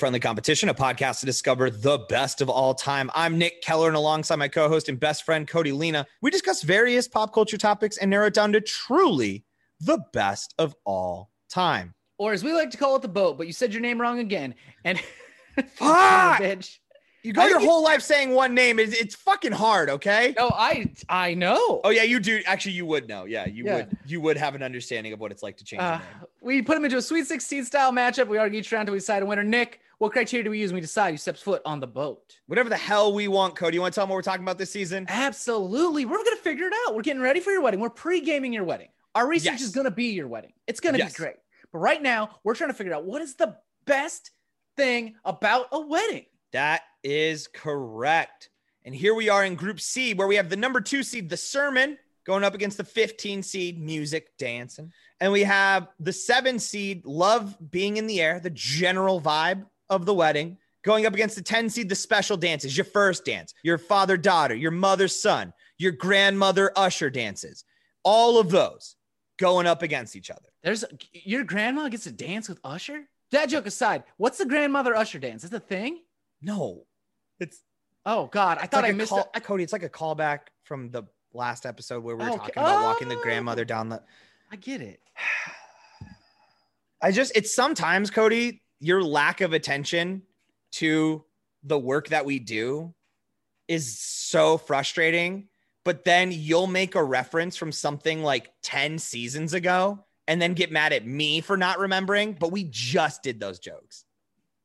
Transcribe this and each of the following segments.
To Friendly Competition, a podcast to discover the best of all time. I'm Nick Keller, and alongside my co host and best friend, Cody Lena, we discuss various pop culture topics and narrow it down to truly the best of all time. Or as we like to call it, the boat, but you said your name wrong again. And Fuck! You go your whole life saying one name. It's, it's fucking hard, okay? No, I I know. Oh yeah, you do. Actually, you would know. Yeah, you Yeah. would. You would have an understanding of what it's like to change Uh, we put him into a Sweet 16 style matchup. We argue each round until we decide a winner. Nick, what criteria do we use when we decide who steps foot on the boat? Whatever the hell we want, Cody. You want to tell them what we're talking about this season? Absolutely. We're going to figure it out. We're getting ready for your wedding. We're pre gaming your wedding. Our research Yes. is going to be your wedding. It's going to Yes. be great. But right now, we're trying to figure out what is the best thing about a wedding. That is correct. And here we are in Group C, where we have the number two seed, the Sermon, going up against the 15 seed, Music Dancing. And we have the seven seed, Love Being in the Air, the general vibe of the wedding, going up against the 10 seed, the special dances, your first dance, your father daughter, your mother son, your grandmother usher dances. All of those going up against each other. There's your grandma gets to dance with Usher. That joke aside, what's the grandmother Usher dance? Is it a thing? No, it's Oh God, I thought like I missed call, it. Cody. It's like a callback from the last episode where we were Okay. talking about walking the Oh. grandmother down the. I get it. I just it's sometimes Cody your lack of attention to the work that we do is so frustrating. But then you'll make a reference from something like ten seasons ago, and then get mad at me for not remembering. But we just did those jokes.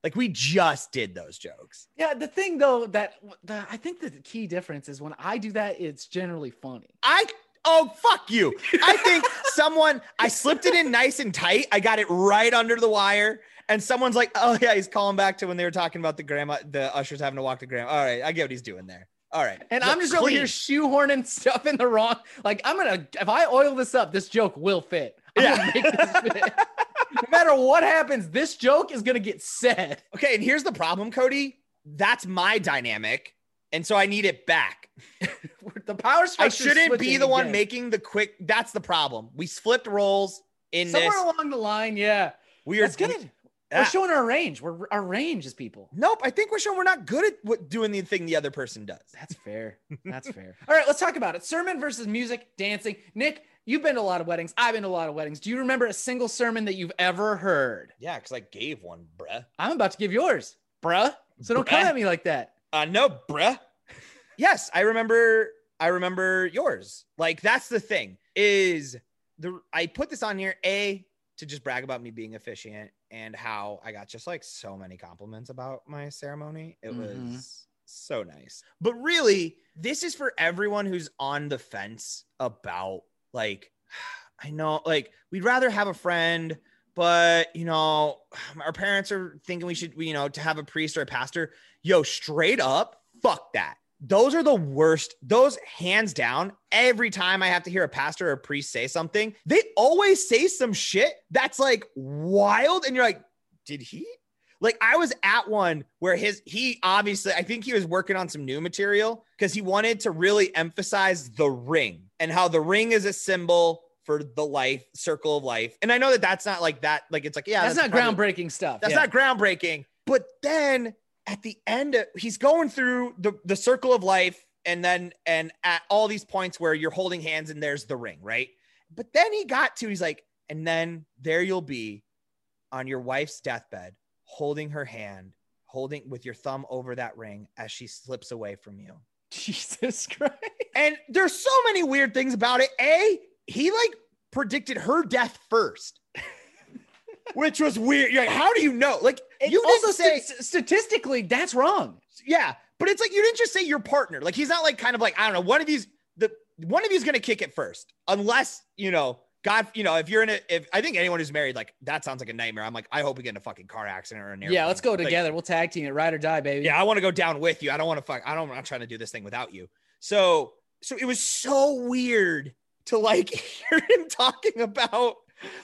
Like we just did those jokes. Yeah, the thing though that the, I think the key difference is when I do that, it's generally funny. I oh fuck you. I think someone I slipped it in nice and tight. I got it right under the wire. And someone's like, oh yeah, he's calling back to when they were talking about the grandma, the ushers having to walk the grandma. All right, I get what he's doing there. All right. And Look, I'm just over here clean. shoehorning stuff in the wrong. Like I'm gonna if I oil this up, this joke will fit. I'm Yeah. gonna make this fit. no matter what happens, this joke is gonna get said. Okay, and here's the problem, Cody. That's my dynamic. And so I need it back. the power I shouldn't be the one making the quick. That's the problem. We flipped roles in somewhere this. along the line. Yeah, We are that's good. We're showing our range. We're our range as people. Nope. I think we're showing we're not good at what, doing the thing the other person does. That's fair. That's fair. All right, let's talk about it. Sermon versus music, dancing. Nick, you've been to a lot of weddings. I've been to a lot of weddings. Do you remember a single sermon that you've ever heard? Yeah, because I gave one, bruh. I'm about to give yours, bruh. So don't come at me like that. Uh no, bruh. Yes, I remember I remember yours. Like that's the thing. Is the I put this on here A to just brag about me being efficient and how I got just like so many compliments about my ceremony. It Mhm. was so nice. But really, this is for everyone who's on the fence about like I know like we'd rather have a friend but you know our parents are thinking we should you know to have a priest or a pastor yo straight up fuck that those are the worst those hands down every time i have to hear a pastor or a priest say something they always say some shit that's like wild and you're like did he like i was at one where his he obviously i think he was working on some new material because he wanted to really emphasize the ring and how the ring is a symbol for the life circle of life and i know that that's not like that like it's like yeah that's, not probably- groundbreaking stuff. that's Yeah. not groundbreaking. But then at the end, of- he's going through the, the circle of life and then and at all these points where you're holding hands and there's the ring, right? But then he got to, he's like, and then there you'll be on your wife's deathbed, holding her hand, holding with your thumb over that ring as she slips away from you. Jesus Christ. And there's so many weird things about it. A, he like predicted her death first. Which was weird. You're like, how do you know? Like, And you also didn't say, st- statistically, that's wrong. yeah, but it's like you didn't just say your partner. Like he's not like kind of like I don't know. One of these, the one of you's gonna kick it first, unless you know. God, you know, if you're in a, if I think anyone who's married, like that sounds like a nightmare. I'm like, I hope we get in a fucking car accident or an Yeah, let's go Like, together. we'll tag team it, ride or die, baby. yeah, I want to go down with you. I don't want to fuck. I don't. I'm not trying to do this thing without you. So, so it was so weird to like hear him talking about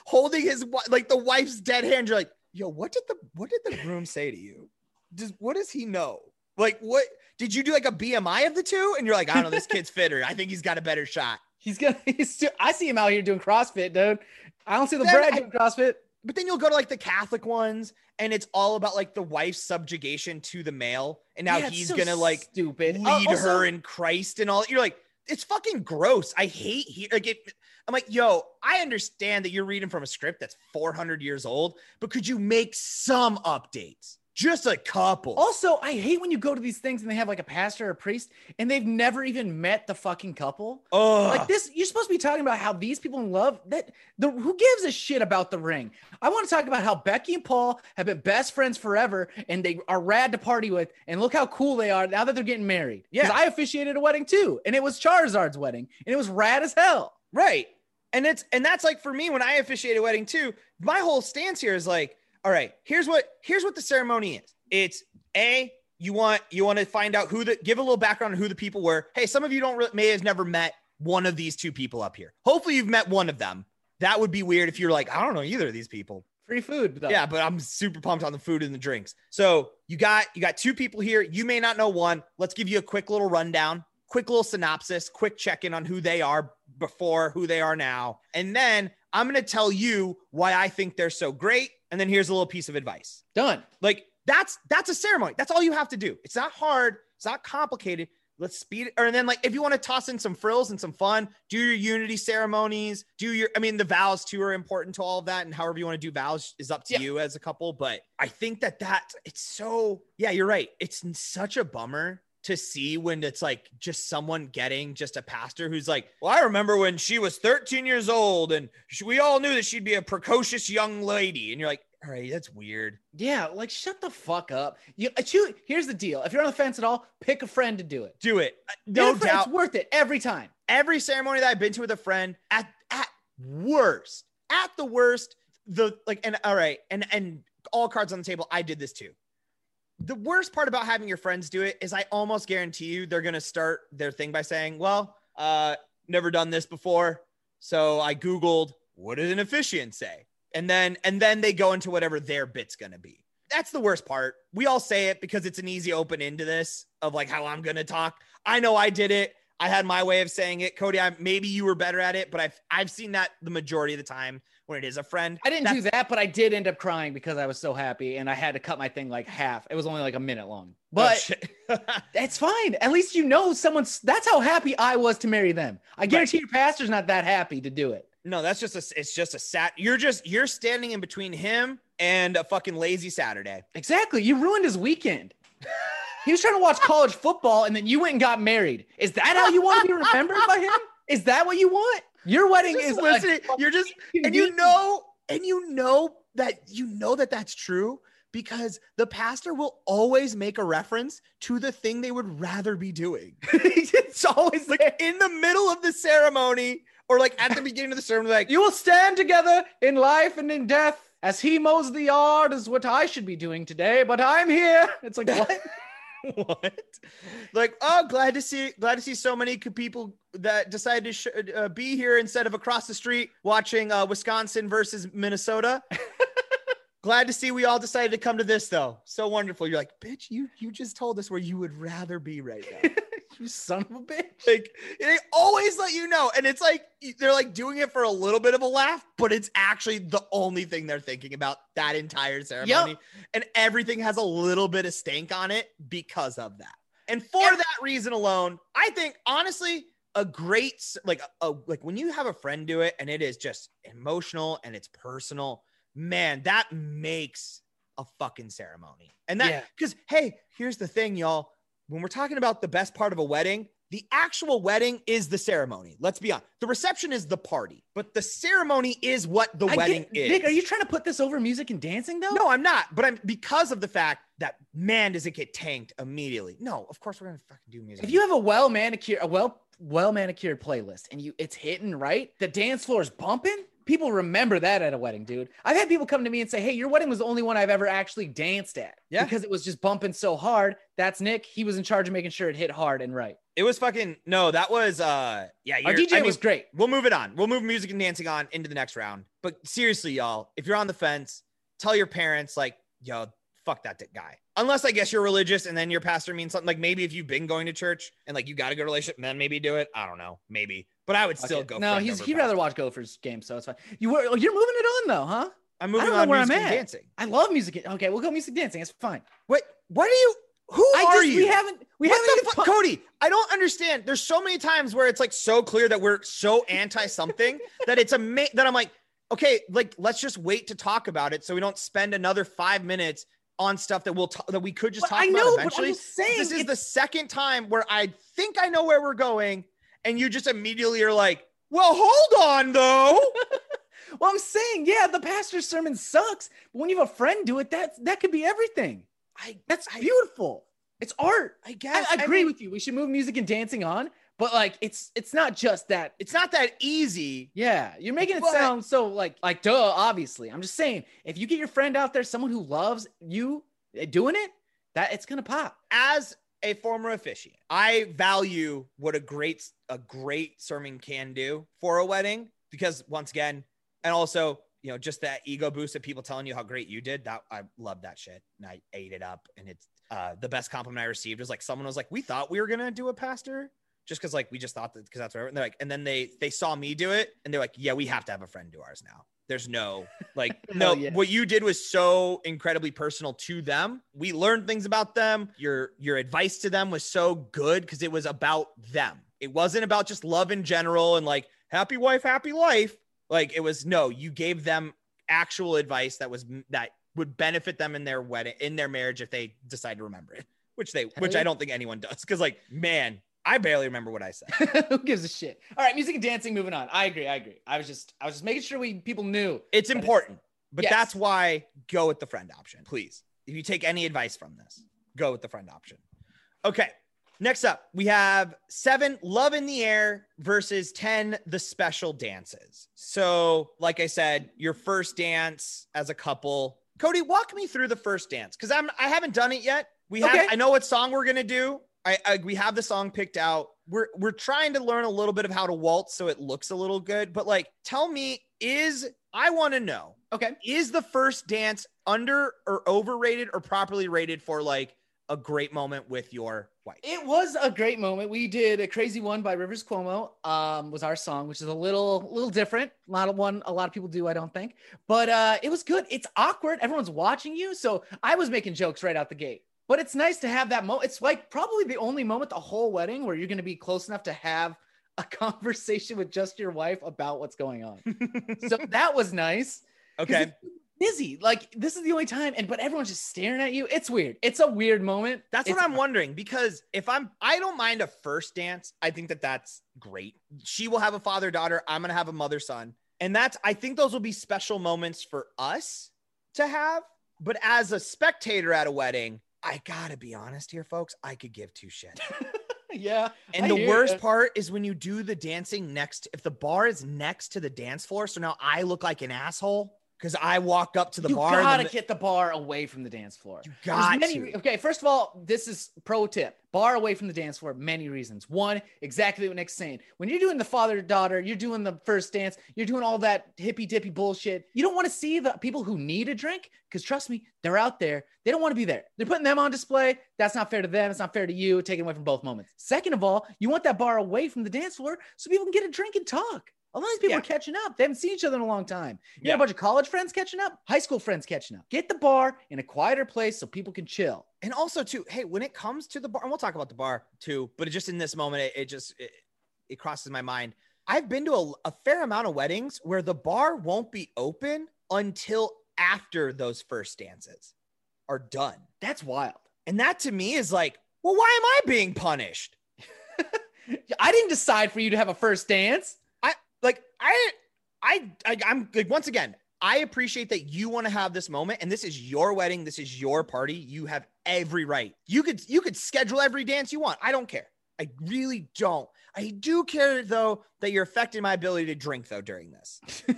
holding his like the wife's dead hand. You're like, yo, what did the what did the groom say to you? Does what does he know? Like, what did you do? Like a BMI of the two? And you're like, I don't know. This kid's fitter. I think he's got a better shot. He's gonna. He's still, I see him out here doing CrossFit, dude. I don't see the Then Brad I- doing CrossFit. but then you'll go to like the Catholic ones and it's all about like the wife's subjugation to the male. And now Yeah, he's so gonna like stupid. lead Uh, also- her in Christ and all. You're like, it's fucking gross. I hate he like it. I'm like, yo, I understand that you're reading from a script that's 400 years old, but could you make some updates? Just a couple. Also, I hate when you go to these things and they have like a pastor or a priest and they've never even met the fucking couple. oh, Like this, you're supposed to be talking about how these people in love that the who gives a shit about the ring. I want to talk about how Becky and Paul have been best friends forever and they are rad to party with. And look how cool they are now that they're getting married. Yeah. I officiated a wedding too, and it was Charizard's wedding, and it was rad as hell. Right. And it's and that's like for me when I officiate a wedding too, my whole stance here is like, all right, here's what here's what the ceremony is. It's a you want you want to find out who the give a little background on who the people were. Hey, some of you don't re- may have never met one of these two people up here. Hopefully you've met one of them. That would be weird if you're like, I don't know either of these people. Free food. Though. Yeah, but I'm super pumped on the food and the drinks. So you got you got two people here. You may not know one. Let's give you a quick little rundown, quick little synopsis, quick check in on who they are before, who they are now, and then I'm gonna tell you why I think they're so great. And then here's a little piece of advice. Done. Like that's that's a ceremony. That's all you have to do. It's not hard. It's not complicated. Let's speed it. Or and then like if you want to toss in some frills and some fun, do your unity ceremonies. Do your I mean the vows too are important to all of that, and however you want to do vows is up to Yeah. you as a couple. But I think that that it's so yeah, you're right. It's such a bummer to see when it's like just someone getting just a pastor who's like, well, I remember when she was 13 years old and we all knew that she'd be a precocious young lady, and you're like, all right, that's weird. Yeah, like shut the fuck up. You, uh, choo- here's the deal. If you're on the fence at all, pick a friend to do it. Do it. Uh, No friend, doubt. it's worth it every time. every ceremony that I've been to with a friend, at at worst, at the worst, the like, and all right, and and all cards on the table, I did this too. The worst part about having your friends do it is I almost guarantee you they're gonna start their thing by saying, Well, uh, never done this before. So I Googled what did an officiant say? And then and then they go into whatever their bit's gonna be. That's the worst part. We all say it because it's an easy open into this of like how I'm gonna talk. I know I did it. I had my way of saying it. Cody, I, maybe you were better at it, but I've I've seen that the majority of the time when it is a friend. I didn't That's- do that, but I did end up crying because I was so happy and I had to cut my thing like half. It was only like a minute long. Oh, But shit. it's fine. At least you know someone's that's how happy I was to marry them. I guarantee your pastor's not that happy to do it. no, that's just a it's just a sat. You're just you're standing in between him and a fucking lazy Saturday. Exactly. You ruined his weekend. he was trying to watch college football and then you went and got married. Is that how you want to be remembered by him? Is that what you want? Your wedding is listening. You're just and you know and you know that you know that that's true because the pastor will always make a reference to the thing they would rather be doing. it's always like in the middle of the ceremony or like at the beginning of the ceremony like You will stand together in life and in death. As he mows the yard is what I should be doing today, but I'm here. It's like what? what? Like, oh, glad to see, glad to see so many people that decided to sh- uh, be here instead of across the street watching uh, Wisconsin versus Minnesota. glad to see we all decided to come to this though. So wonderful. You're like, bitch, you you just told us where you would rather be right now. you son of a bitch. like they always let you know, and it's like they're like doing it for a little bit of a laugh, but it's actually the only thing they're thinking about that entire ceremony, and everything has a little bit of stink on it because of that. And for that reason alone, I think honestly, a great like a- like when you have a friend do it and it is just emotional and it's personal, man, that makes a fucking ceremony. And that Yeah. because hey, here's the thing, y'all. When we're talking about the best part of a wedding, the actual wedding is the ceremony. Let's be honest. The reception is the party, but the ceremony is what the I wedding get- is. Nick, are you trying to put this over music and dancing though? No, I'm not. But I'm because of the fact that man, does it get tanked immediately? No, of course we're gonna fucking do music. If you have a well manicured, a well well manicured playlist, and you it's hitting right, the dance floor is bumping. People remember that at a wedding, dude. I've had people come to me and say, "Hey, your wedding was the only one I've ever actually danced at, Yeah. because it was just bumping so hard." That's Nick. He was in charge of making sure it hit hard and right. it was fucking no, that was uh yeah. Our DJ I mean, was great. We'll move it on. We'll move music and dancing on into the next round. But seriously, y'all, if you're on the fence, tell your parents like, yo, fuck that guy. Unless I guess you're religious and then your pastor means something like maybe if you've been going to church and like you got a good relationship, then maybe do it. I don't know, maybe. But I would still Okay. go. No, he's he'd rather watch Gophers games, so it's fine. You were oh, you're moving it on though, huh? I'm moving I don't know on where music I'm at. dancing. I love music. Okay, we'll go music dancing. It's fine. Wait, what are you? Who I are just you? we haven't we what haven't the fuck, Cody? I don't understand. There's so many times where it's like so clear that we're so anti something that it's a ma- that I'm like, okay, like let's just wait to talk about it so we don't spend another five minutes on stuff that we'll t- that we could just But talk I about know, but I'm eventually. just saying this is the second time where I think I know where we're going, and you just immediately are like, well, hold on though. Well, I'm saying, yeah, the pastor's sermon sucks, but when you have a friend do it, that that could be everything. I That's I- beautiful. It's art. I I, guess I agree mean, with you. We should move music and dancing on, but like it's it's not just that. It's not that easy. Yeah, you're making it But- sound so like like duh. Obviously, I'm just saying if you get your friend out there, someone who loves you eh, doing it, that it's gonna pop. as a former officiant, I value what a great a great sermon can do for a wedding because once again, and also you know just that ego boost of people telling you how great you did. That I love that shit, and I ate it up. And it's uh, the best compliment I received was like someone was like, "We thought we were gonna do a pastor." Just because, like, we just thought that because that's what and they're like, and then they they saw me do it, and they're like, "Yeah, we have to have a friend do ours now." There's no like, no, yeah. what you did was so incredibly personal to them. We learned things about them. Your your advice to them was so good because it was about them. It wasn't about just love in general and like happy wife, happy life. Like it was no, you gave them actual advice that was that would benefit them in their wedding, in their marriage if they decide to remember it, which they, which yeah. I don't think anyone does. Because like, man, I barely remember what I said. who gives a shit? All right, music and dancing. Moving on. I agree. I agree. I was just I was just making sure we people knew. It's important, but Yes. that's why go with the friend option, please. If you take any advice from this, go with the friend option. Okay. Next up, we have seven love in the air versus 10 the special dances. So, like I said, your first dance as a couple. Cody, walk me through the first dance because I'm I haven't done it yet. We have I know what song we're gonna do. I, I we have the song picked out. We're we're trying to learn a little bit of how to waltz so it looks a little good. But like, tell me, is I want to know Okay. is the first dance under or overrated or properly rated for like a great moment with your wife? It was a great moment. We did a crazy one by Rivers Cuomo. Um, was our song, which is a little, little different. A lot of one, a lot of people do, I don't think, but uh, it was good. It's awkward. Everyone's watching you, so I was making jokes right out the gate. But it's nice to have that moment. It's like probably the only moment the whole wedding where you're going to be close enough to have a conversation with just your wife about what's going on. so that was nice. okay. Busy, like this is the only time, and but everyone's just staring at you. It's weird. It's a weird moment. That's It's- what I'm wondering because if I'm, I don't mind a first dance. I think that that's great. She will have a father daughter. I'm going to have a mother son. And that's, I think those will be special moments for us to have. But as a spectator at a wedding, I got to be honest here, folks. I could give two shits. yeah. And I the worst ya. part is when you do the dancing next, if the bar is next to the dance floor. So now I look like an asshole because I walk up to the you bar. You gotta mi- get the bar away from the dance floor. you got many to. okay, first of all, this is pro tip: bar away from the dance floor. Many reasons. One, exactly what Nick's saying. When you're doing the father to daughter, you're doing the first dance, you're doing all that hippy dippy bullshit. You don't want to see the people who need a drink because trust me, they're out there. They don't want to be there. They're putting them on display. That's not fair to them. It's not fair to you. Taking away from both moments. Second of all, you want that bar away from the dance floor so people can get a drink and talk. A lot of these people Yeah. are catching up. They haven't seen each other in a long time. You Yeah. got a bunch of college friends catching up, high school friends catching up. Get the bar in a quieter place so people can chill. and also too hey when it comes to the bar and we'll talk about the bar too but just in this moment it, it just it, it crosses my mind i've been to a, a fair amount of weddings where the bar won't be open until after those first dances are done That's wild. and that to me is like well why am i being punished I didn't decide for you to have a first dance. Like i i, I i'm like once again i appreciate that you want to have this moment and this is your wedding this is your party. You have every right. You could you could schedule every dance you want. I don't care. I really don't. I do care though that you're affecting my ability to drink though during this.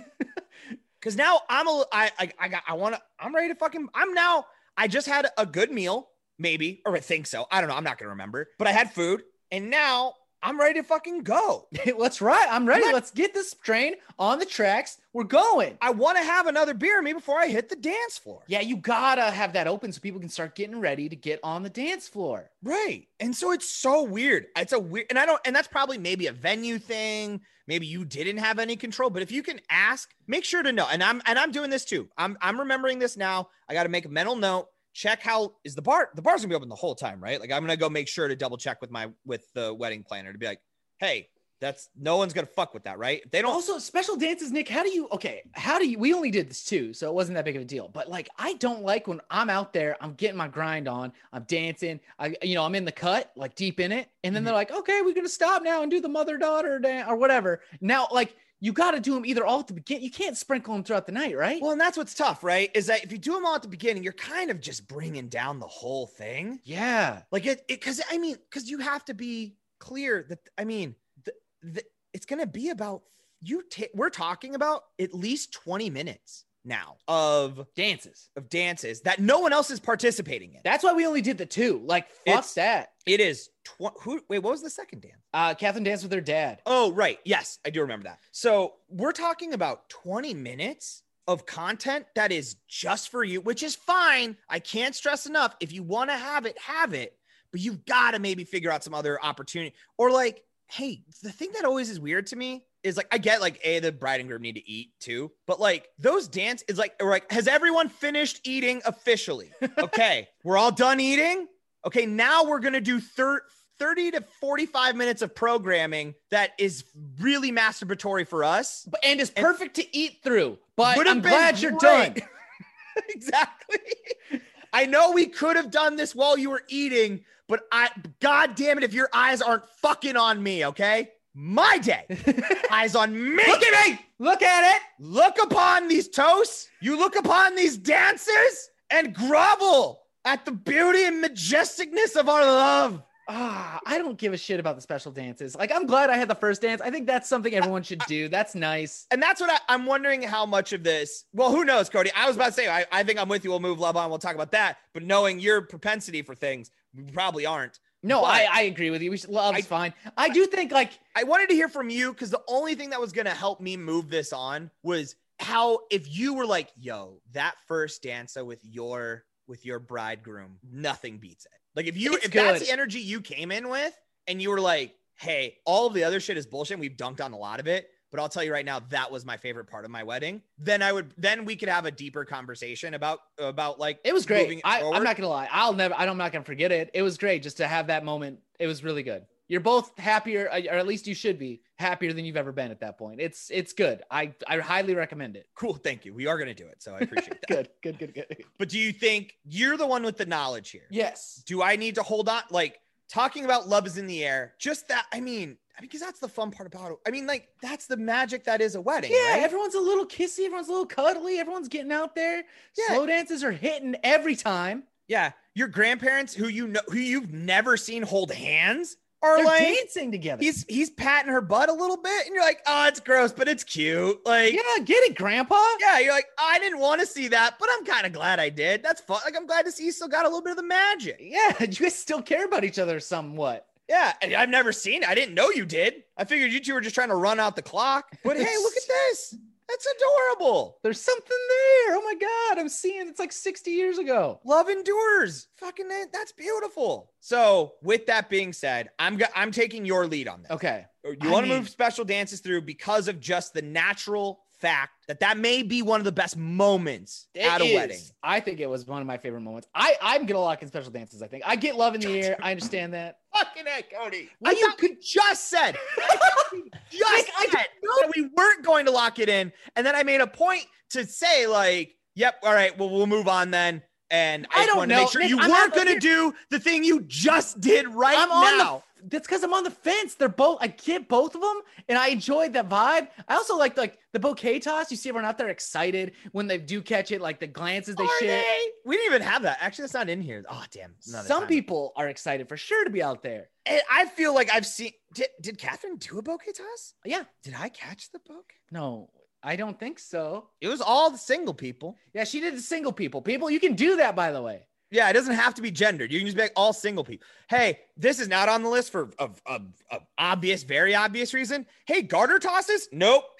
Because now i'm a i i, I got i want to i'm ready to fucking i'm now i just had a good meal maybe or i think so. I don't know. I'm not gonna remember. But i had food and now I'm ready to fucking go. Let's ride. I'm ready. Let- Let's get this train on the tracks. We're going. I want to have another beer in me before I hit the dance floor. Yeah, you gotta have that open so people can start getting ready to get on the dance floor. Right. And so it's so weird. It's a weird, and I don't, and that's probably maybe a venue thing. Maybe you didn't have any control, but if you can ask, make sure to know. And I'm, and I'm doing this too. I'm, I'm remembering this now. I got to make a mental note. Check how is the bar. The bar's gonna be open the whole time, right? Like I'm gonna go make sure to double check with my with the wedding planner to be like, hey, that's no one's gonna fuck with that, right? They don't. Also, special dances, Nick. How do you? Okay, how do you? We only did this too, so it wasn't that big of a deal. But like, I don't like when I'm out there, I'm getting my grind on, I'm dancing, I, you know, I'm in the cut, like deep in it, and then Mhm. they're like, okay, we're gonna stop now and do the mother daughter dance or whatever. Now, like, you got to do them either all at the beginning. You can't sprinkle them throughout the night, right? Well, and that's what's tough, right? Is that if you do them all at the beginning, you're kind of just bringing down the whole thing. yeah. Like it, because I mean, because you have to be clear that I mean, the, the, it's going to be about you. Ta- we're talking about at least 20 minutes now of Dances. of dances that no one else is participating in. That's why we only did the two. Like, fuck It's- that. It is tw- who? Wait, what was the second dance? Uh, Catherine danced with her dad. Oh, right. Yes, I do remember that. So we're talking about 20 minutes of content that is just for you, which is fine. I can't stress enough. If you want to have it, have it, but you've got to maybe figure out some other opportunity. Or like, hey, the thing that always is weird to me is like I get like a the bride and groom need to eat too, but like those dance is like or like has everyone finished eating officially? Okay, we're all done eating. Okay, now we're gonna do thir- 30 to 45 minutes of programming that is really masturbatory for us. But, and And- perfect to eat through. But I'm glad you're great. done. exactly. I know we could have done this while you were eating, but I god damn it if your eyes aren't fucking on me, okay? My day. eyes on me. Look at me. Look at it. Look upon these toasts. You look upon these dancers and grovel at the beauty and majesticness of our love. Ah, I don't give a shit about the special dances. Like, I'm glad I had the first dance. I think that's something everyone should do. That's nice. And that's what I, I'm wondering how much of this. Well, who knows, Cody? I was about to say, I, I think I'm with you. We'll move love on. We'll talk about that. But knowing your propensity for things, we probably aren't. No, But- I, I agree with you. We should, love is I- fine. I do think like I wanted to hear from you because the only thing that was going to help me move this on was how if you were like, "Yo, that first dancer with your with your bridegroom, nothing beats it." Like if you It's if that's the energy you came in with, and you were like, "Hey, all of the other shit is bullshit. We've dunked on a lot of it." But I'll tell you right now, that was my favorite part of my wedding. Then I would, then we could have a deeper conversation about about like it was great. it I. I'm not gonna lie. I'll never. I'm not gonna forget it. It was great just to have that moment. It was really good. You're both happier, uh, or at least you should be happier than you've ever been at that point. It's it's good. I I highly recommend it. cool. Thank you. We are going to do it, so I appreciate that. Good, good, good, good. But do you think you're the one with the knowledge here? Yes. do I need to hold on? Like talking about love is in the air, just that. I mean, because that's the fun part about it. I mean, like that's the magic that is a wedding. Yeah, right? everyone's a little kissy, everyone's a little cuddly, everyone's getting out there. Yeah. Slow dances are hitting every time. yeah. Your grandparents, who you know, who you've never seen hold hands, are They're like dancing together. he's he's patting her butt a little bit, and you're like, oh, it's gross, but it's cute. Like, yeah, get it, Grandpa. Yeah, you're like, I didn't want to see that, but I'm kind of glad I did. That's fun. Like, I'm glad to see you still got a little bit of the magic. Yeah, you guys still care about each other somewhat. Yeah, and I've never seen it. I didn't know you did. I figured you two were just trying to run out the clock. But hey, look at this. That's adorable. There's something there. Oh my god, I'm seeing it's like 60 years ago. Love endures. Fucking it. That's beautiful. So, with that being said, I'm go- I'm taking your lead on this. Okay. You want to move special dances through because of just the natural fact that that may be one of the best moments It at a is. wedding. I think it was one of my favorite moments. I I'm gonna lock in special dances. I think I get love in the air. I understand that. Fucking heck, Cody. I you we just said, just Nick, I said that we weren't going to lock it in, and then I made a point to say like, "Yep, all right, well, we'll move on then." And I, I don't know. make sure Nick, you I'm weren't going to do the thing you just did right I'm on now. the. That's because I'm on the fence. They're both. I get both of them, and I enjoyed that vibe. I also like like the bouquet toss. You see everyone out there excited when they do catch it, like the glances they Are share. they? We didn't even have that. Actually, that's not in here. Oh, damn. Some people are excited for sure to be out there. And I feel like I've seen. Did, did Catherine do a bouquet toss? Yeah. Did I catch the bouquet? No, I don't think so. It was all the single people. Yeah, she did the single people. People, you can do that, by the way. Yeah, it doesn't have to be gendered. You can just be like all single people. Hey, this is not on the list for of, obvious, very obvious reason. Hey, garter tosses? Nope.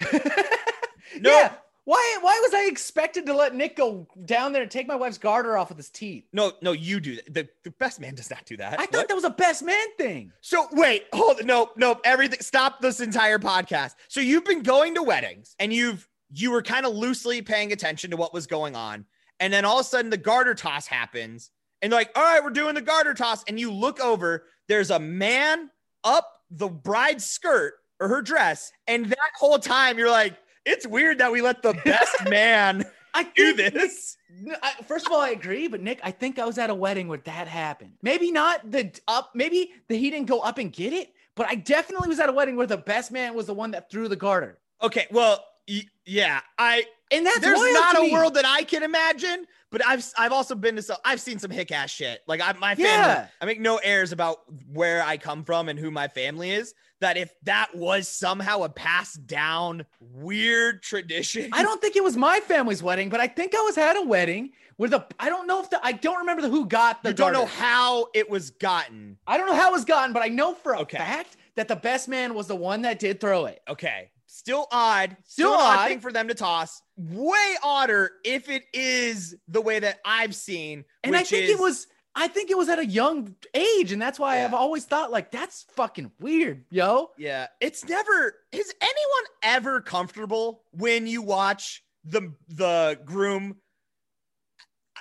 No. Yeah. Why why was I expected to let Nick go down there and take my wife's garter off with his teeth? No, no, you do that. The, the best man does not do that. I thought that was a best man thing. So wait, hold no, no, everything stop this entire podcast. So you've been going to weddings and you've you were kind of loosely paying attention to what was going on. And then all of a sudden the garter toss happens. And like, all right, we're doing the garter toss. And you look over, there's a man up the bride's skirt or her dress. And that whole time you're like, it's weird that we let the best man I do this. Nick, I, first of all, I agree, but Nick, I think I was at a wedding where that happened. Maybe not the up, maybe the he didn't go up and get it, but I definitely was at a wedding where the best man was the one that threw the garter. Okay, well, y- yeah, I and that's there's not a me. world that I can imagine, but I've I've also been to some I've seen some hick ass shit. Like I my family, yeah. I make no airs about where I come from and who my family is that if that was somehow a passed down weird tradition. I don't think it was my family's wedding, but I think I was at a wedding where the I don't know if the I don't remember the who got the. You don't know how it was gotten. I don't know how it was gotten, but I know for a okay. fact that the best man was the one that did throw it. Okay. Still odd. Still, still odd. odd thing for them to toss. Way odder if it is the way that I've seen. And I think it was I think it was at a young age, and that's why yeah. I've always thought like that's fucking weird, yo. Yeah, it's never. Is anyone ever comfortable when you watch the the groom?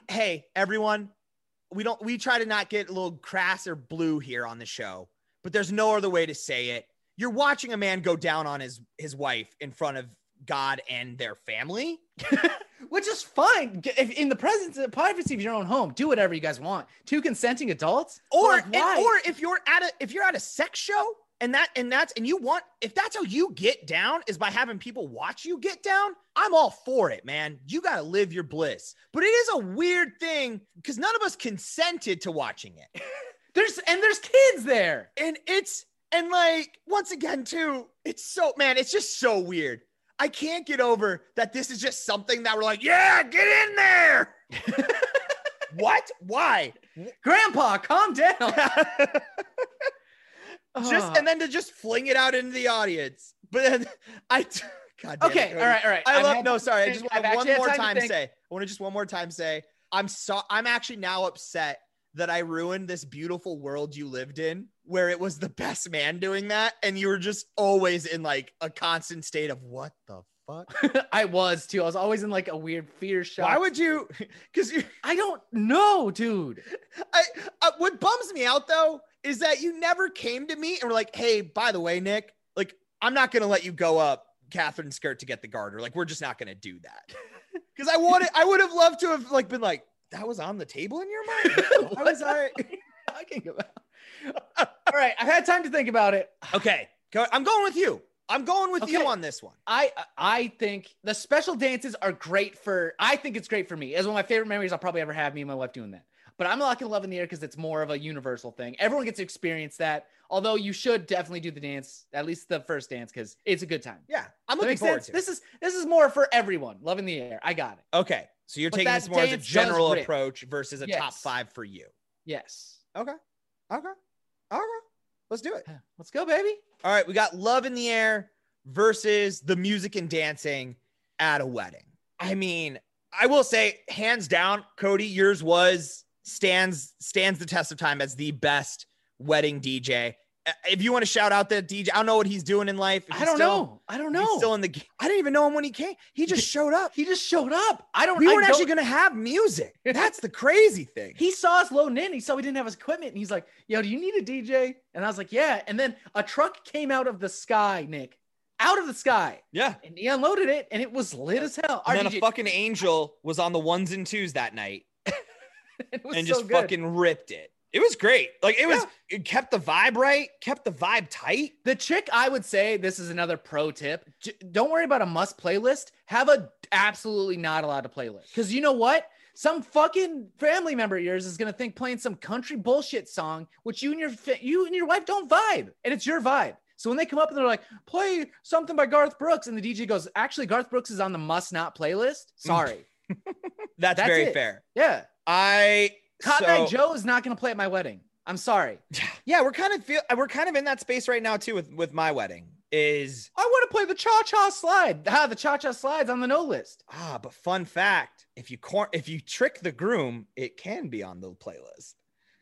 Hey, everyone, we don't. We try to not get a little crass or blue here on the show, but there's no other way to say it. You're watching a man go down on his his wife in front of God and their family. which is fine. If in the presence of privacy of your own home, do whatever you guys want. Two consenting adults, or like, and, or if you're at a if you're at a sex show and that and that's and you want if that's how you get down is by having people watch you get down, I'm all for it, man. You got to live your bliss. But it is a weird thing because none of us consented to watching it. there's and there's kids there, and it's and like once again too, it's so man, it's just so weird I can't get over that this is just something that we're like, yeah, get in there. what? Why? Grandpa, calm down. just and then to just fling it out into the audience. But then I God okay, it, all right, all right. I I've love no, sorry. I just want one more time, time say. I want to just one more time say I'm so I'm actually now upset that I ruined this beautiful world you lived in where it was the best man doing that. And you were just always in like a constant state of what the fuck? I was too. I was always in like a weird fear shock. Why would you? Because you i don't know dude. I uh, what bums me out though is that you never came to me and were like hey by the way nick like i'm not gonna let you go up catherine's skirt to get the garter. Like we're just not gonna do that. Because i wanted i would have loved to have like been like that was on the table in your mind what was i talking about all right, I've had time to think about it. Okay, I'm going with you. I'm going with okay. you on this one. I I think the special dances are great for. I think it's great for me. As one of my favorite memories I'll probably ever have. Me and my wife doing that. But I'm locking love in the air because it's more of a universal thing. Everyone gets to experience that. Although you should definitely do the dance, at least the first dance, because it's a good time. Yeah, I'm looking forward sense? to. This is this is more for everyone. Love in the air. I got it. Okay, so you're but taking this more as a general approach versus a yes. top five for you. Yes. Okay. Okay. All right. Let's do it. Let's go, baby. All right. We got Love in the Air versus the music and dancing at a wedding. I mean, I will say, hands down, Cody, yours was stands stands the test of time as the best wedding DJ. Uh, if you want to shout out that DJ, I don't know what he's doing in life. I don't still, know. I don't know. still in the. game. I didn't even know him when he came. He just showed up. He just showed up. I don't. We weren't don't, actually going to have music. That's the crazy thing. He saw us loading in. He saw we didn't have his equipment, and he's like, "Yo, do you need a DJ?" And I was like, "Yeah." And then a truck came out of the sky, Nick, out of the sky. Yeah. And he unloaded it, and it was lit as hell. And then DJ- a fucking angel was on the ones and twos that night, and just fucking ripped it. It was great. Like it was, yeah. it kept the vibe right, kept the vibe tight. The chick, I would say, this is another pro tip. J- don't worry about a must playlist. Have a absolutely not allowed to playlist. Because you know what? Some fucking family member of yours is gonna think playing some country bullshit song, which you and your you and your wife don't vibe, and it's your vibe. So when they come up and they're like, play something by Garth Brooks, and the DJ goes, actually, Garth Brooks is on the must not playlist. Mm. Sorry. That's, That's, very it. fair. Yeah. I Cotton So- Eye Joe is not going to play at my wedding. I'm sorry. Yeah, we're kind of feel we're kind of in that space right now too with with my wedding. Is I want to play the Cha Cha Slide. Ah, the Cha Cha Slide's on the no list. ah, but fun fact: if you cor- if you trick the groom, it can be on the playlist.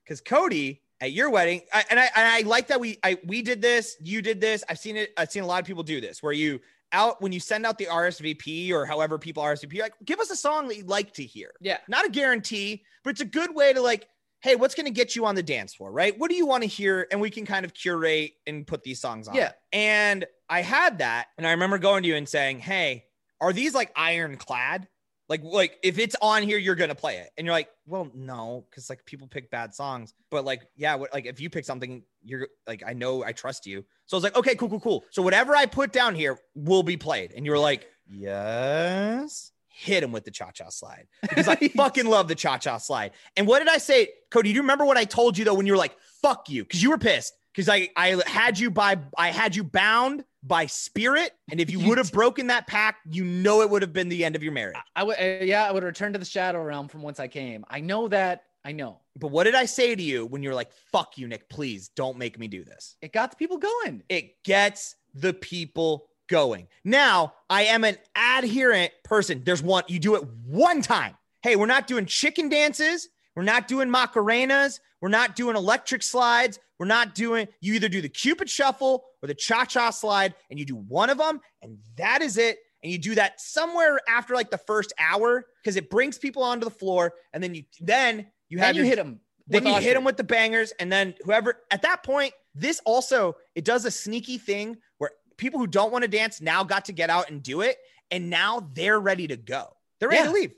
Because Cody at your wedding, I, and I and I like that we I we did this, you did this. I've seen it. I've seen a lot of people do this where you out when you send out the RSVP or however people RSVP, like give us a song that you'd like to hear. Yeah. not a guarantee, but it's a good way to like, hey, what's going to get you on the dance floor, right? What do you want to hear? And we can kind of curate and put these songs on. Yeah. And I had that, and I remember going to you and saying, hey, are these like ironclad? Like, like if it's on here, you're gonna play it, and you're like, well, no, because like people pick bad songs, but like, yeah, what, like if you pick something, you're like, I know, I trust you. So I was like, okay, cool, cool, cool. So whatever I put down here will be played, and you were like, yes. Hit him with the cha cha slide because I fucking love the cha cha slide. And what did I say, Cody? Do you remember what I told you though when you were like, "Fuck you," because you were pissed because I I had you by I had you bound by spirit, and if you You would have broken that pact, you know it would have been the end of your marriage. I would, uh, yeah, I would return to the shadow realm from whence I came. I know that. I know But what did I say to you when you're like, "Fuck you, Nick? Please don't make me do this." it got the people going. It gets the people going. Now, I am an adherent person. There's one, you do it one time. Hey, we're not doing chicken dances. We're not doing Macarenas. We're not doing electric slides. We're not doing, you either do the Cupid shuffle or the cha cha slide, and you do one of them, and that is it. And you do that somewhere after like the first hour because it brings people onto the floor. And then you, then you have Then you your hit them. then you hit them with the bangers, and then whoever at that point, this also it does a sneaky thing where people who don't want to dance now got to get out and do it, and now they're ready to go. They're ready Yeah. to leave.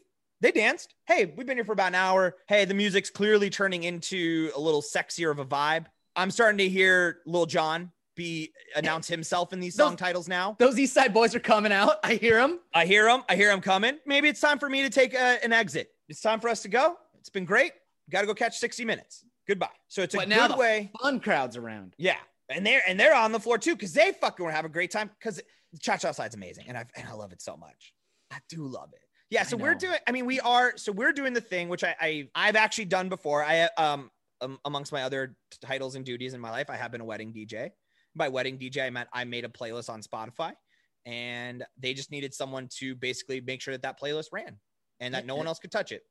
They danced. Hey, we've been here for about an hour. Hey, the music's clearly turning into a little sexier of a vibe. I'm starting to hear Lil Jon be announce himself in these Those- song titles now. Those East Side boys are coming out. I hear them. I hear them. I hear them coming. Maybe it's time for me to take a, an exit. It's time for us to go. It's been great. Got to go catch 60 minutes. Goodbye. So it's a But now good the way. fun crowds around. Yeah. And they're and they're on the floor too because they fucking want to have a great time because Cha Cha Slide's amazing and I and I love it so much. I do love it. Yeah. So we're doing. I mean, we are. So we're doing the thing which I, I I've actually done before. I um, um amongst my other titles and duties in my life, I have been a wedding DJ. By wedding DJ, I meant I made a playlist on Spotify, and they just needed someone to basically make sure that that playlist ran and that no one else could touch it.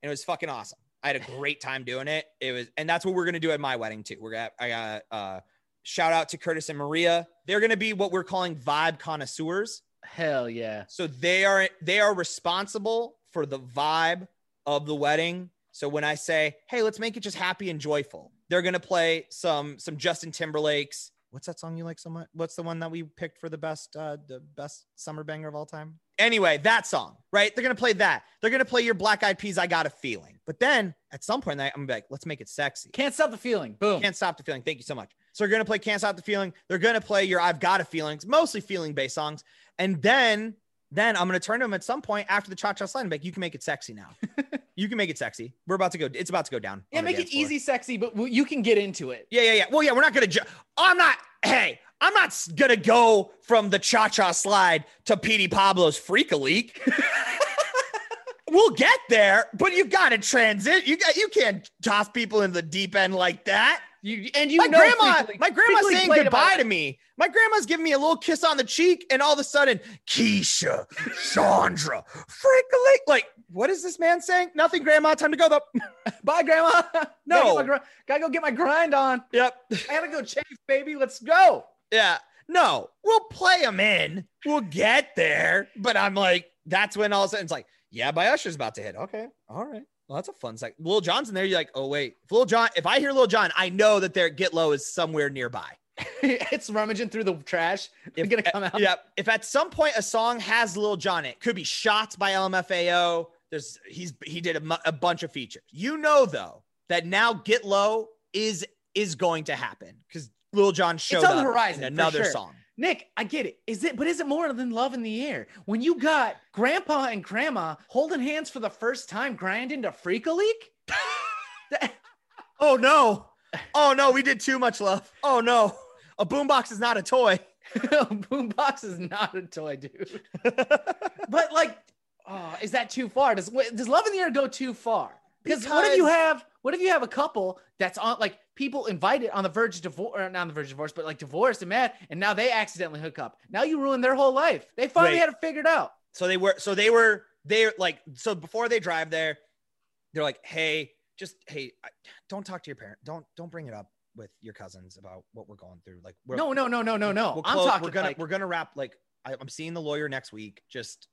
And it was fucking awesome. I had a great time doing it. It was, and that's what we're gonna do at my wedding too. We're gonna, I got uh, shout out to Curtis and Maria. They're gonna be what we're calling vibe connoisseurs. Hell yeah. So they are they are responsible for the vibe of the wedding. So when I say, "Hey, let's make it just happy and joyful," they're gonna play some some Justin Timberlake's. What's that song you like so much? What's the one that we picked for the best uh the best summer banger of all time? Anyway, that song, right? They're gonna play that. They're gonna play your Black Eyed Peas. I got a feeling. But then at some point, I'm gonna be like, let's make it sexy. Can't stop the feeling. Boom. Can't stop the feeling. Thank you so much. So they're gonna play Can't Stop the Feeling. They're gonna play your I've Got a Feelings, mostly feeling based songs. And then then I'm gonna turn to them at some point after the cha cha slide and be like, you can make it sexy now. you can make it sexy. We're about to go, it's about to go down. yeah, make it floor. easy, sexy, but you can get into it. Yeah, yeah, yeah. Well, yeah, we're not gonna ju- I'm not, hey, I'm not gonna go from the cha cha slide to Petey Pablo's Freak a Leak. we'll get there, but you gotta transit. You got you can't toss people in the deep end like that. You and you my know grandma, my grandma's saying goodbye to me. My grandma's giving me a little kiss on the cheek, and all of a sudden, Keisha, Chandra, Leak. Like, what is this man saying? Nothing, grandma. Time to go though. Bye, grandma. No. gotta, gr- gotta go get my grind on. yep. I gotta go chase, baby. Let's go. Yeah. No, we'll play them in. We'll get there. But I'm like, that's when all of a sudden it's like, yeah, by Usher's about to hit. Okay. All right. Well, that's a fun sec. Lil Jon's in there. You're like, oh, wait. If Lil Jon, if I hear Lil Jon, I know that their Get Low is somewhere nearby. it's rummaging through the trash. It's gonna come out. Yeah. If at some point a song has Lil Jon, in it could be Shots by LMFAO. There's he's he did a, a bunch of features. You know though that now Get Low is is going to happen because Lil Jon showed it's on the horizon, in another sure. song. Nick, I get it. Is it, but is it more than love in the air? When you got grandpa and grandma holding hands for the first time, grinding to freak a leak? Oh no. Oh no, we did too much love. Oh no. A boombox is not a toy. a Boombox is not a toy, dude. But like, oh, is that too far? Does does love in the air go too far? Because what if you have What if you have a couple that's on like people invited on the verge of divorce, not on the verge of divorce, but like divorced and mad, and now they accidentally hook up. Now you ruin their whole life. They finally Wait. had it figured out. So they were, so they were, they're like, so before they drive there, they're like, hey, just hey, don't talk to your parent. Don't don't bring it up with your cousins about what we're going through. Like, we're, No, no, no, no, no, no. We'll I'm talking. We're gonna like, we're gonna wrap. Like, I, I'm seeing the lawyer next week. Just,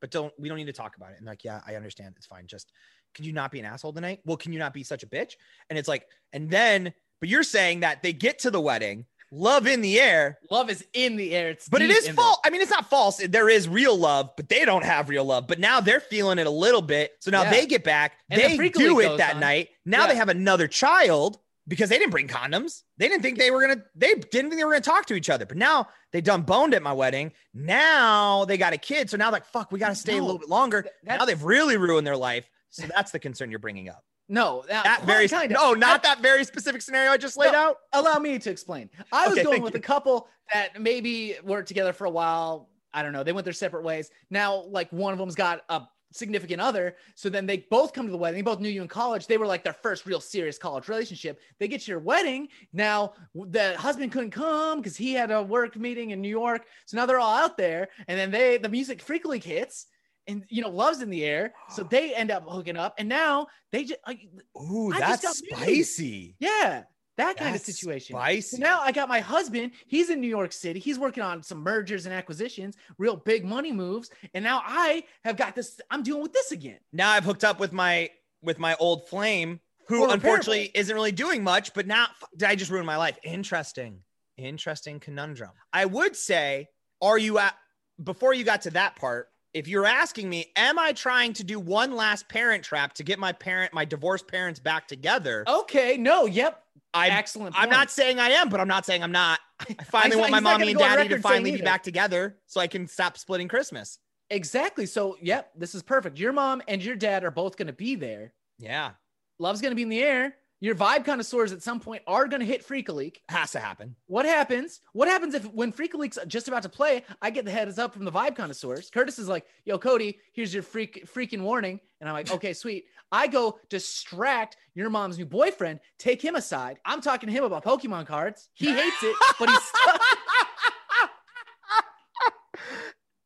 but don't we don't need to talk about it. And like, yeah, I understand. It's fine. Just, can you not be an asshole tonight? Well, can you not be such a bitch? And it's like, and then, but you're saying that they get to the wedding, love in the air, love is in the air. It's but it is false. I mean, it's not false. There is real love, but they don't have real love. But now they're feeling it a little bit. So now Yeah. they get back. And they Freak do it that on. night. Now Yeah. they have another child because they didn't bring condoms. They didn't think they were gonna. They didn't think they were gonna talk to each other. But now they done boned at my wedding. Now they got a kid. So now like fuck, we got to stay a little bit longer. now they've really ruined their life. So that's the concern you're bringing up. No, that, That very kind of, no, not that very specific scenario I just laid No. out. allow me to explain. I was Okay, going with you. a couple that maybe were together for a while. I don't know. They went their separate ways. Now, like one of them's got a significant other. So then they both come to the wedding. They both knew you in college. They were like their first real serious college relationship. They get to your wedding. Now the husband couldn't come because he had a work meeting in New York. So now they're all out there. And then they the music Freak League hits. And you know, love's in the air. So they end up hooking up. And now they just like, Ooh, I that's spicy. yeah, that kind of situation. Spicy. So now I got my husband. He's in New York City. He's working on some mergers and acquisitions, real big money moves. And now I have got this. I'm dealing with this again. now I've hooked up with my with my old flame, who Or unfortunately isn't really doing much. But now did I just ruin my life? Interesting, interesting conundrum. I would say, are you at before you got to that part? If you're asking me, am I trying to do one last parent trap to get my parent, my divorced parents back together? Okay. No. Yep. I'm, Excellent. I'm not saying I am, but I'm not saying I'm not. I finally want my mommy and daddy to finally be either. back together so I can stop splitting Christmas. exactly. So, yep. This is perfect. Your mom and your dad are both going to be there. Yeah, Love's going to be in the air. Your vibe connoisseurs at some point are going to hit Freek-a-Leek. has to happen. What happens? What happens if when Freak Leak's just about to play, I get the heads up from the vibe connoisseurs. Curtis is like, "Yo, Cody, here's your freak freaking warning," and I'm like, "Okay, sweet." I go distract your mom's new boyfriend, take him aside. I'm talking to him about Pokemon cards. He hates it, but he's stuck.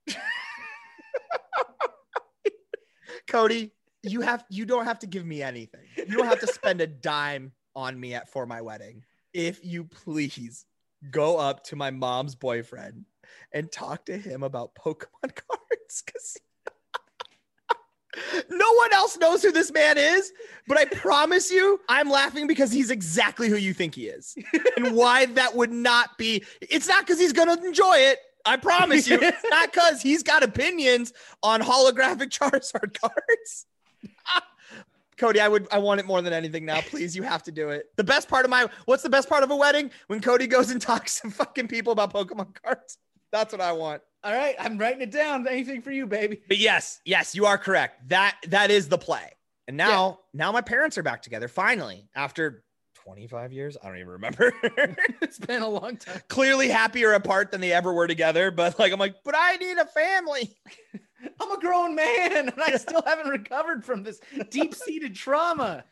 Cody, you have you don't have to give me anything. You don't have to spend a dime on me at for my wedding. If you please go up to my mom's boyfriend and talk to him about Pokemon cards cuz No one else knows who this man is, but I promise you, I'm laughing because he's exactly who you think he is. And why that would not be it's not because he's gonna enjoy it. I promise you, it's not because he's got opinions on holographic Charizard cards. Cody, I would I want it more than anything now. Please, you have to do it. The best part of my what's the best part of a wedding? When Cody goes and talks to fucking people about Pokemon cards. That's what I want. All right, I'm writing it down. Anything for you, baby. But yes, yes, you are correct. That that is the play. And now, now my parents are back together finally after 25 years. I don't even remember. it's been a long time. Clearly happier apart than they ever were together. But like, I'm like, but I need a family. I'm a grown man, and I still haven't recovered from this deep-seated trauma.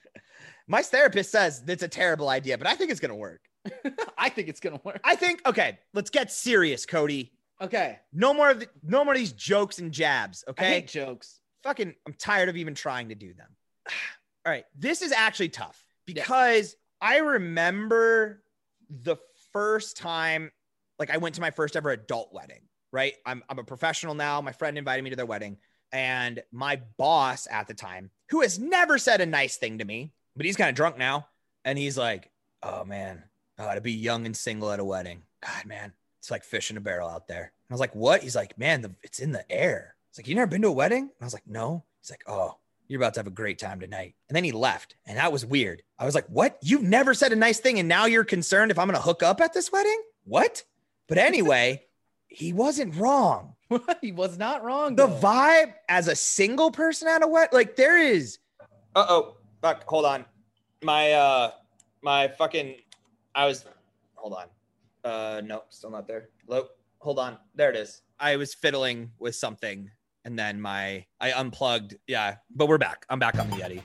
My therapist says that's a terrible idea, but I think it's gonna work. I think it's gonna work. I think okay, let's get serious, Cody. Okay, No more of the, no more of these jokes and jabs. I Okay. hate jokes. Fucking I'm tired of even trying to do them. All right. This is actually tough because I remember the first time like I went to my first ever adult wedding, right? I'm I'm a professional now. My friend invited me to their wedding and my boss at the time, who has never said a nice thing to me, but he's kind of drunk now, and he's like, "Oh man, oh, to be young and single at a wedding. God, man, it's like fish in a barrel out there." And I was like, "What?" He's like, "Man, the, it's in the air." It's like, "You never been to a wedding?" And I was like, "No." He's like, "Oh, you're about to have a great time tonight." And then he left, and that was weird. I was like, "What? You've never said a nice thing, and now you're concerned if I'm gonna hook up at this wedding? What?" But anyway, he wasn't wrong. He was not wrong. the though. vibe as a single person at a wet like there is uh-oh fuck hold on. My uh my fucking i was hold on. Uh no still not there. Hello hold on. There it is. I was fiddling with something and then my i unplugged yeah but we're back. I'm back on the yeti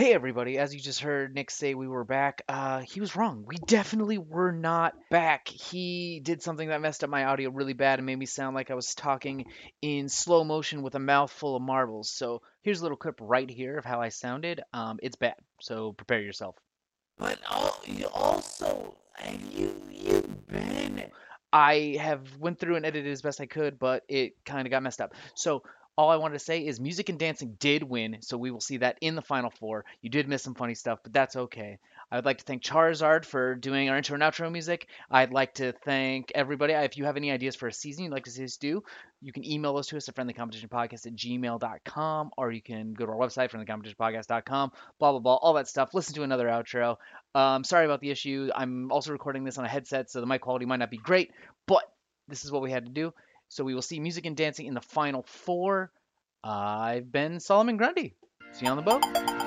Hey everybody, as you just heard Nick say we were back, uh, he was wrong. We definitely were not back. He did something that messed up my audio really bad and made me sound like I was talking in slow motion with a mouthful of marbles. So here's a little clip right here of how I sounded. Um, it's bad, so prepare yourself. But you also have you you been I have went through and edited as best I could, but it kind of got messed up. So all I wanted to say is music and dancing did win, so we will see that in the final four. You did miss some funny stuff, but that's okay. I would like to thank Charizard for doing our intro and outro music. I'd like to thank everybody. If you have any ideas for a season you'd like to see us do, you can email those to us at friendlycompetitionpodcast at gmail.com, or you can go to our website, friendlycompetitionpodcast.com, blah, blah, blah, all that stuff. Listen to another outro. Um, sorry about the issue. I'm also recording this on a headset, so the mic quality might not be great, but this is what we had to do. So we will see music and dancing in the final four. I've been Solomon Grundy. See you on the boat.